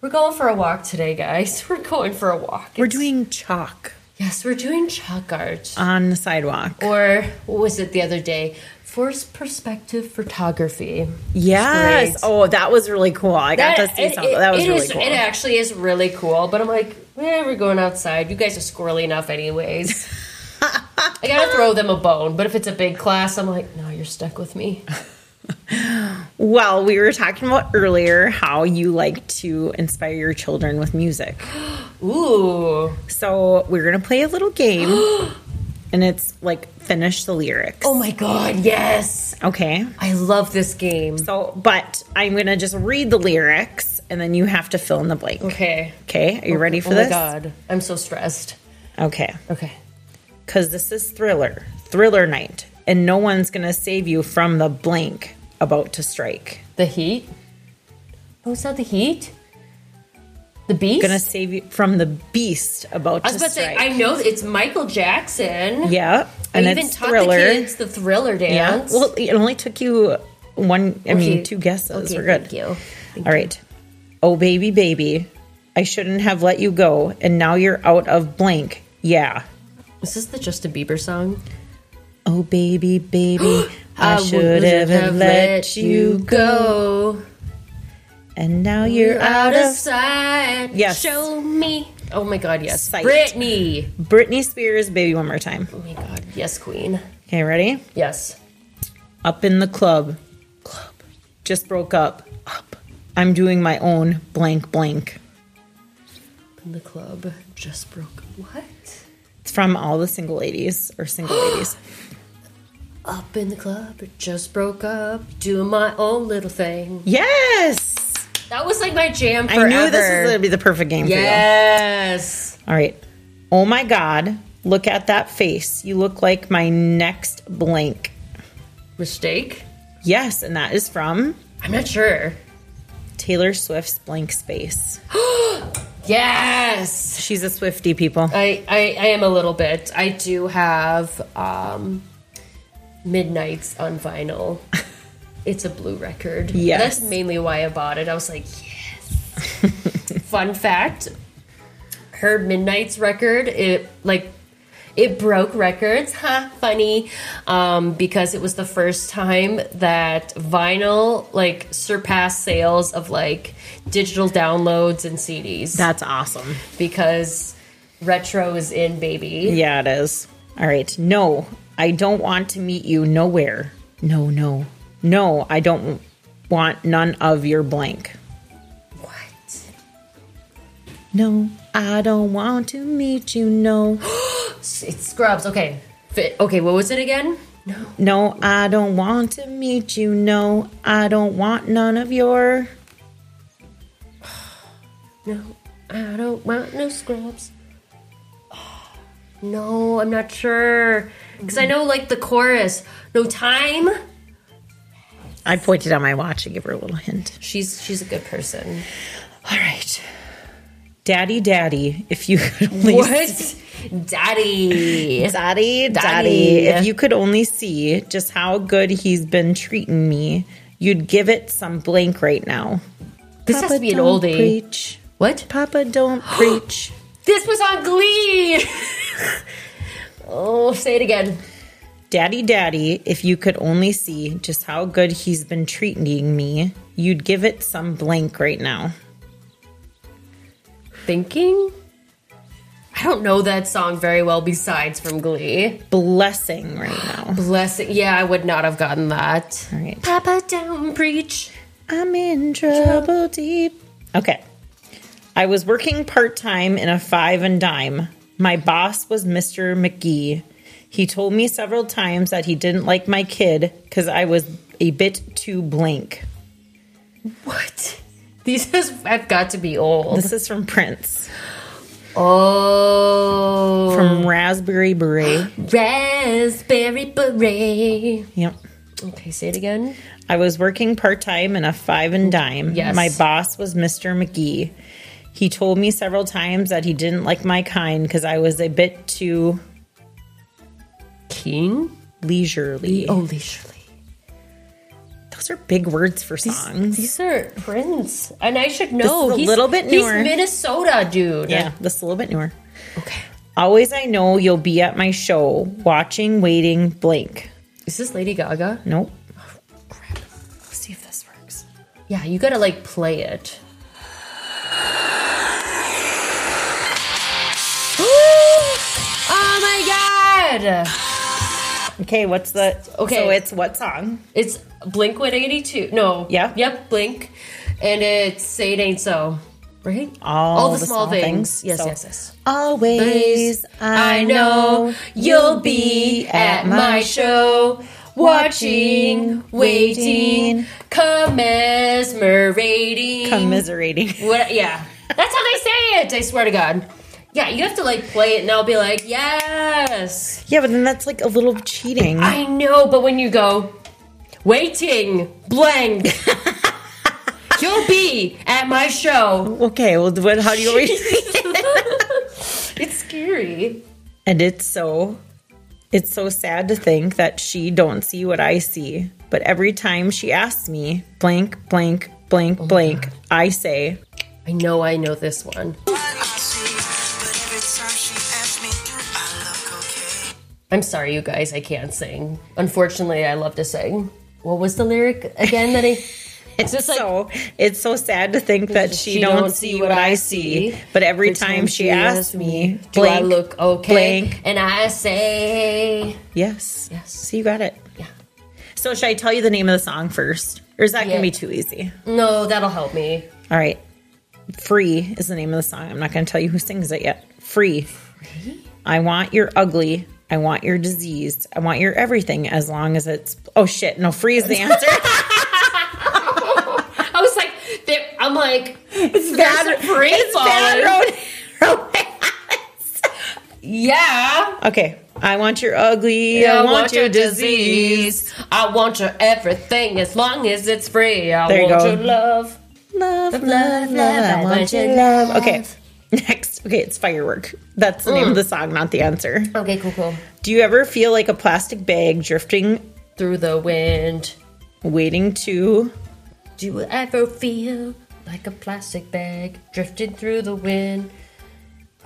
we're going for a walk today, guys. We're going for a walk. We're It's- doing chalk yes, we're doing chalk art, on the sidewalk. or what was it the other day? Forced perspective photography. Yes. Oh, that was really cool. I got to see it- some. it- that was really is- cool. It actually is really cool, but I'm like, eh, we're going outside. You guys are squirrely enough, anyways. I gotta throw them a bone, but if it's a big class, I'm like, no, you're stuck with me. Well, we were talking about earlier how you like to inspire your children with music. Ooh. So we're gonna play a little game, and it's like finish the lyrics. Oh my god, yes. Okay. I love this game. So, but I'm gonna just read the lyrics, and then you have to fill in the blank. Okay. Okay. Are you ready for oh this? Oh my god. I'm so stressed. Okay. Okay. Because this is thriller, thriller night, and no one's gonna save you from the blank about to strike. The heat? Oh, is that the heat? The beast? Gonna save you from the beast about I was about to say. I know it's Michael Jackson. yeah, I and even it's taught thriller. the kids the thriller Yeah. dance. Well, it only took you one. I Okay. mean, two guesses. Okay, We're good. Thank you. Thank All right. Oh baby, baby, I shouldn't have let you go, and now you're out of blank. Yeah. Is this the Justin Bieber song? Oh baby, baby, I, should wouldn't have let you go, and now you're out of. sight. Yes. Show me. Oh my god, yes. Sight. Britney. Britney Spears, baby, one more time. Oh my god, yes, queen. Okay, ready? Yes. Up in the club. Club. Just broke up. Up. I'm doing my own blank blank. In the club just broke. What? It's from all the single ladies or single ladies. Up in the club, it just broke up. Doing my own little thing. Yes. That was like my jam I knew this was going to be the perfect game for you. Yes. All right. Oh my God. Look at that face. You look like my next blank. Mistake? Yes, and that is from I'm not sure. Taylor Swift's Blank Space. Yes. She's a Swiftie, people. I, I, I am a little bit. I do have um, Midnights on vinyl. It's a blue record. Yes. That's mainly why I bought it. I was like, yes. Fun fact her Midnights record, it like it broke records. Ha, funny. Um, because it was the first time that vinyl like surpassed sales of like digital downloads and CDs That's awesome. because retro is in, baby. Yeah, it is. All right. No, I don't want to meet you nowhere. No, no. No, I don't want none of your blank. What? No, I don't want to meet you. No. It's Scrubs. Okay. Fit. Okay, what was it again? No. No, I don't want to meet you. No, I don't want none of your. No. I don't want no Scrubs. No, I'm not sure. Because I know, like, the chorus. No time. I pointed at my watch and give her a little hint. She's she's a good person. All right. Daddy, daddy, if you could only What? Daddy. Daddy, daddy, Daddy. if you could only see just how good he's been treating me, you'd give it some blank right now. This has to be an oldie. Preach. What? Papa, don't preach. This was on Glee. oh, say it again. Daddy, daddy, if you could only see just how good he's been treating me, you'd give it some blank right now. Thinking? I don't know that song very well besides from Glee. Blessing right now. Blessing. Yeah, I would not have gotten that. All right. Papa down preach. I'm in trouble deep. Okay. I was working part time in a five and dime. My boss was Mr. McGee. He told me several times that he didn't like my kid because I was a bit too blank. What? These has, have got to be old. This is from Prince Oh. from Raspberry Beret. Raspberry Beret. Yep. Okay, say it again. I was working part time in a five and dime. Yes. My boss was Mr. McGee. He told me several times that he didn't like my kind because I was a bit too King? leisurely. Oh, leisurely. Those are big words for songs. These are Prince. And I should know. a little bit newer. He's Minnesota, dude. yeah, this is a little bit newer. Okay. Always I know you'll be at my show, watching, waiting, blank. Is this Lady Gaga? Nope. Oh, crap. Let's see if this works. Yeah, you gotta like play it. Oh my god! Okay, what's the Okay. So it's what song? It's Blink 182. No. Yeah. Yep, Blink. And it's Say It Ain't So. Right? All, the, small, things. Yes, So, yes, yes. Always I know you'll be at my show, watching, waiting, commiserating. commiserating. What? Yeah, that's how they say it. I swear to God. Yeah, you have to like play it, and I'll be like, yes, yeah, but then that's like a little cheating. I know. But when you go, waiting, blank, you'll be at my show. okay, well, what, how do you always? It's scary. and it's so, it's so sad to think that she don't see what I see. But every time she asks me, blank, blank, blank, Oh blank, I say, I know. I know this one. I'm sorry, you guys. I can't sing. Unfortunately, I love to sing. What was the lyric again? That I. It's just like- so it's so sad to think that she, don't, see what I see. But every time she asks me, "Do I look okay?" blank. and I say, Yes. Yes. So you got it. Yeah. So should I tell you the name of the song first? Or is that Yeah. gonna be too easy? "No, that'll help me." All right. Free is the name of the song. I'm not gonna tell you who sings it yet. Free. I want your ugly. I want your disease. I want your everything as long as it's. Oh shit! No, free is the answer. I was like, I'm like, it's bad. Freeze bad road, yeah. Okay. I want your ugly. Yeah, I, want, want your, your disease. disease. I want your everything as long as it's free. I there want go. your love. Love, love, love, love. I, want, want your love. love. Okay. Next. Okay, it's firework. That's the name of the mm. song, not the answer. Okay, cool, cool. Do you ever feel like a plastic bag drifting, Through the wind. waiting to? Do you ever feel like a plastic bag drifting through the wind?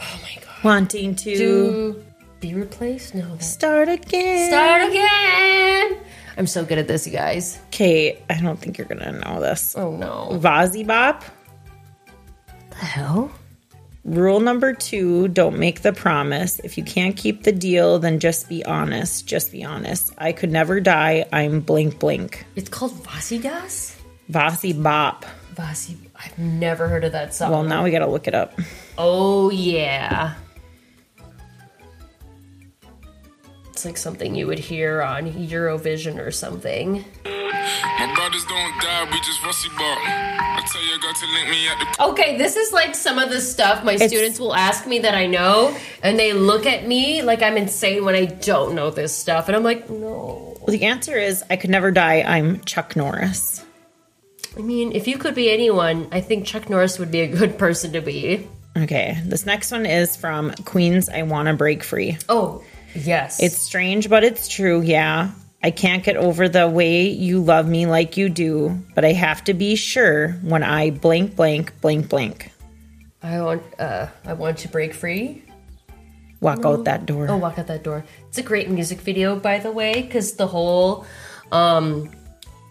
Oh my god. Wanting to To be replaced? No. That's start again. Start again. I'm so good at this, you guys. Okay, I don't think you're gonna know this. Oh no. Vossi Bop. The hell? Rule number two: Don't make the promise. If you can't keep the deal, then just be honest. Just be honest. I could never die. I'm blink blink. It's called Vasidas? Vossi Bop. Vasi. I've never heard of that song. Well, now we gotta look it up. Oh yeah. It's like something you would hear on Eurovision or something. My brothers don't die, we just rusty ball. I tell your girl to link me at the Okay, this is like some of the stuff my students will ask me that I know, and they look at me like I'm insane when I don't know this stuff, and I'm like, no. Well, the answer is I could never die. I'm Chuck Norris. I mean, if you could be anyone, I think Chuck Norris would be a good person to be. Okay, this next one is from Queen's I Wanna Break Free. Oh, yes. It's strange, but it's true, yeah. I can't get over the way you love me like you do, but I have to be sure when I blank, blank, blank, blank. I want. Uh, I want to break free. Walk out that door. Oh, walk out that door. It's a great music video, by the way, because the whole um,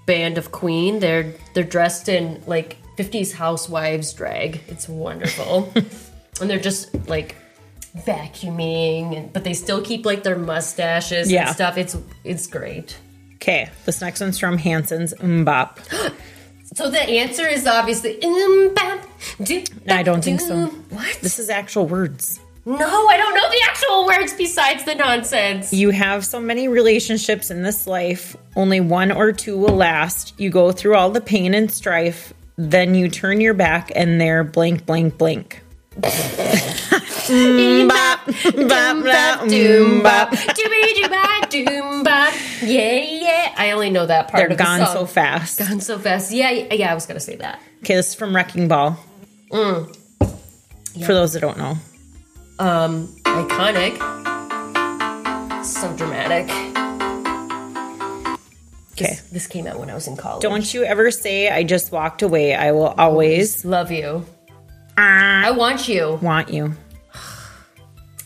band of Queen they're they're dressed in like 50s housewives drag. It's wonderful, and they're just like vacuuming, and, but they still keep like their mustaches Yeah. and stuff. It's it's great. Okay, this next one's from Hanson's MMMBop. So the answer is obviously. bam, do, I don't think so. What? This is actual words. No, I don't know the actual words besides the nonsense. You have so many relationships in this life, only one or two will last. You go through all the pain and strife, then you turn your back and they're blank, blank, blank. Bop, bop, bop, doom, bop, bop. doobie doo bop, doom, bop. Yeah, yeah. I only know that part They're of the gone song. so fast. Gone so fast. Yeah, yeah. I was gonna say that. Okay, this is from Wrecking Ball. Mm. For those that don't know. Um, iconic. So dramatic. Okay. This, this came out when I was in college. Don't you ever say, I just walked away. I will always love you. Ah. I want you. want you.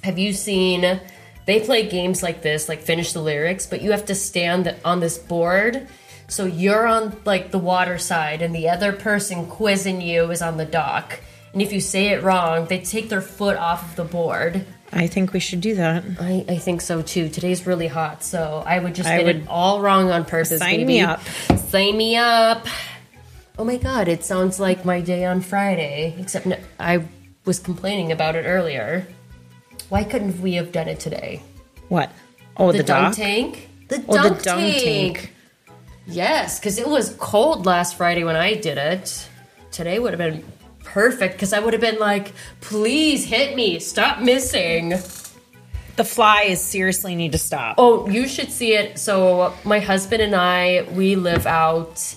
Have you seen? They play games like this, like finish the lyrics, but you have to stand on this board. So you're on like the water side, and the other person quizzing you is on the dock. And if you say it wrong, they take their foot off of the board. I think we should do that. I, I think so too. Today's really hot, so I would just I get would- it all wrong on purpose. Sign baby. me up. Sign me up. Oh my god, it sounds like my day on Friday. Except no, I was complaining about it earlier. Why couldn't we have done it today? What? Oh, the, The, dunk tank. The Oh, dunk, the dunk tank. tank. Yes, because it was cold last Friday when I did it. Today would have been perfect because I would have been like, "Please hit me! Stop missing." The flies seriously need to stop. Oh, you should see it. So my husband and I, we live out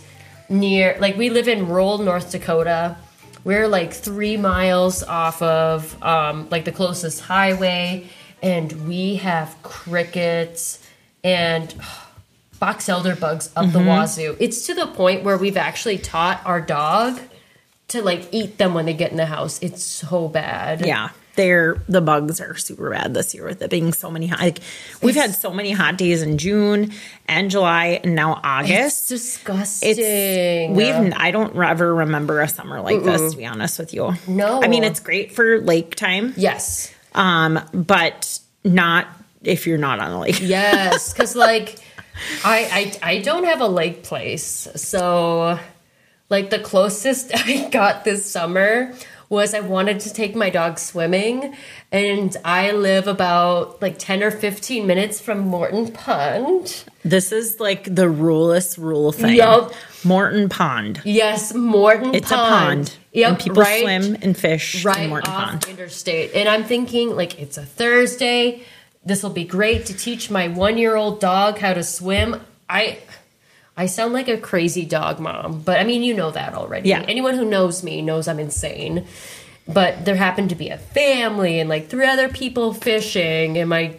near, like we live in rural North Dakota. We're like three miles off of um, like the closest highway, and we have crickets and box elder bugs up the wazoo. It's to the point where we've actually taught our dog to like eat them when they get in the house. It's so bad. Yeah. They're the bugs are super bad this year with it being so many hot. Like, we've had so many hot days in June and July and now It's August. disgusting. It's we've I don't ever remember a summer like this to be honest with you. No. I mean it's great for lake time, yes. um, but not if you're not on a lake. Yes, because like I, I I don't have a lake place, so like the closest I got this summer was I wanted to take my dog swimming, and I live about like ten or fifteen minutes from Morton Pond. This is like the ruleless rule thing. Yup. Morton Pond. Yes, Morton It's Pond. a pond. Yep, and people right, swim and fish right in Morton off Pond. interstate. And I'm thinking like it's a Thursday. this will be great to teach my one year old dog how to swim. I. I sound like a crazy dog mom, but I mean, you know that already. Yeah. Anyone who knows me knows I'm insane. But there happened to be a family and like three other people fishing, and my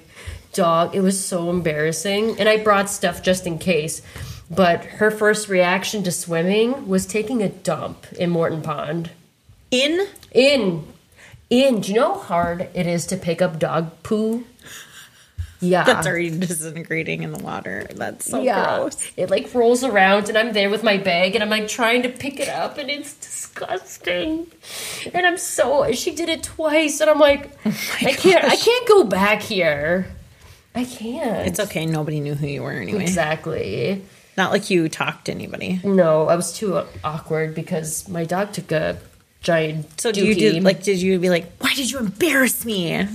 dog, it was so embarrassing. And I brought stuff just in case. But her first reaction to swimming was taking a dump in Morton Pond. In In, in. Do you know how hard it is to pick up dog poo? Yeah. that's already disintegrating in the water. That's so yeah. gross. It like rolls around and I'm there with my bag and I'm like trying to pick it up and it's disgusting. And I'm so she did it twice and I'm like oh I can't I can't go back here. I can't. It's okay. Nobody knew who you were anyway. Exactly. Not like you talked to anybody. No, I was too awkward because my dog took a giant. So do you do like? Did you be like, why did you embarrass me?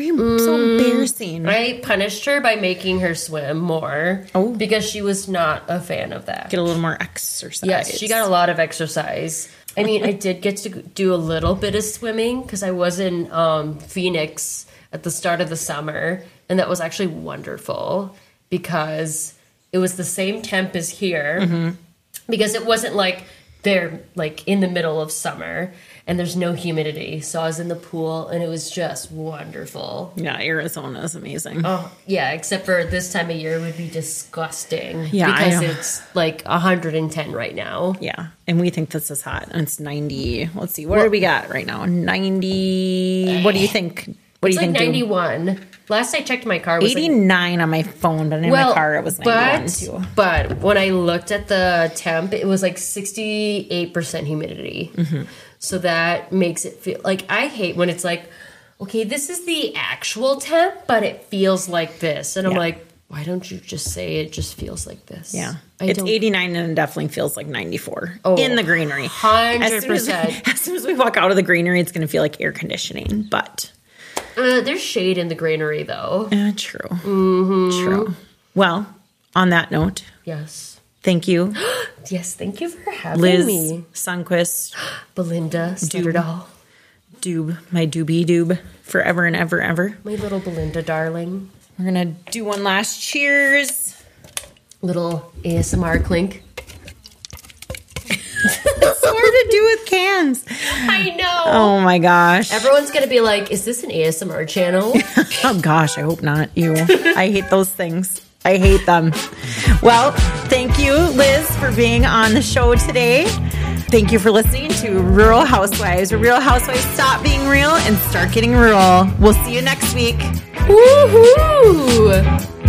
You so embarrassing? I punished her by making her swim more. Oh. because she was not a fan of that. Get a little more exercise. Yes, she got a lot of exercise. I mean, I did get to do a little bit of swimming because I was in um, Phoenix at the start of the summer, and that was actually wonderful because it was the same temp as here. Because it wasn't like they're like in the middle of summer and there's no humidity. So I was in the pool and it was just wonderful. Yeah, Arizona is amazing. Oh, yeah, except for this time of year it would be disgusting. Yeah, Because it's like 110 right now. Yeah, and we think this is hot, and it's ninety. Let's see, what do we got right now? Ninety. What do you think? What do you like think? Dude? 91. Last I checked my car was like, 89 on my phone, but in well, my car it was 91 but, too. but when I looked at the temp, it was like 68% humidity. Mm-hmm. So that makes it feel like I hate when it's like, okay, this is the actual temp, but it feels like this. And I'm Yeah. like, why don't you just say it just feels like this? Yeah. I it's don't- 89 and it definitely feels like 94 Oh, in the greenery. As soon as, 100%. as soon as we walk out of the greenery, it's going to feel like air conditioning. But Uh, there's shade in the granary though. uh, true. True. Well, on that note, Yes. Thank you, Yes, thank you for having Liz me. Sunquist, Belinda Snitterdoll. Dub, my doobie doob, forever and ever, ever. My little Belinda darling. We're going to do one last cheers. Little ASMR clink. It's hard to do with cans. I know. Oh my gosh. Everyone's gonna be like, "Is this an ASMR channel?" Oh gosh, I hope not. You. I hate those things. I hate them. Well, thank you, Liz, for being on the show today. Thank you for listening to Rural Housewives. Real Housewives stop being real and start getting rural. We'll see you next week. Woohoo!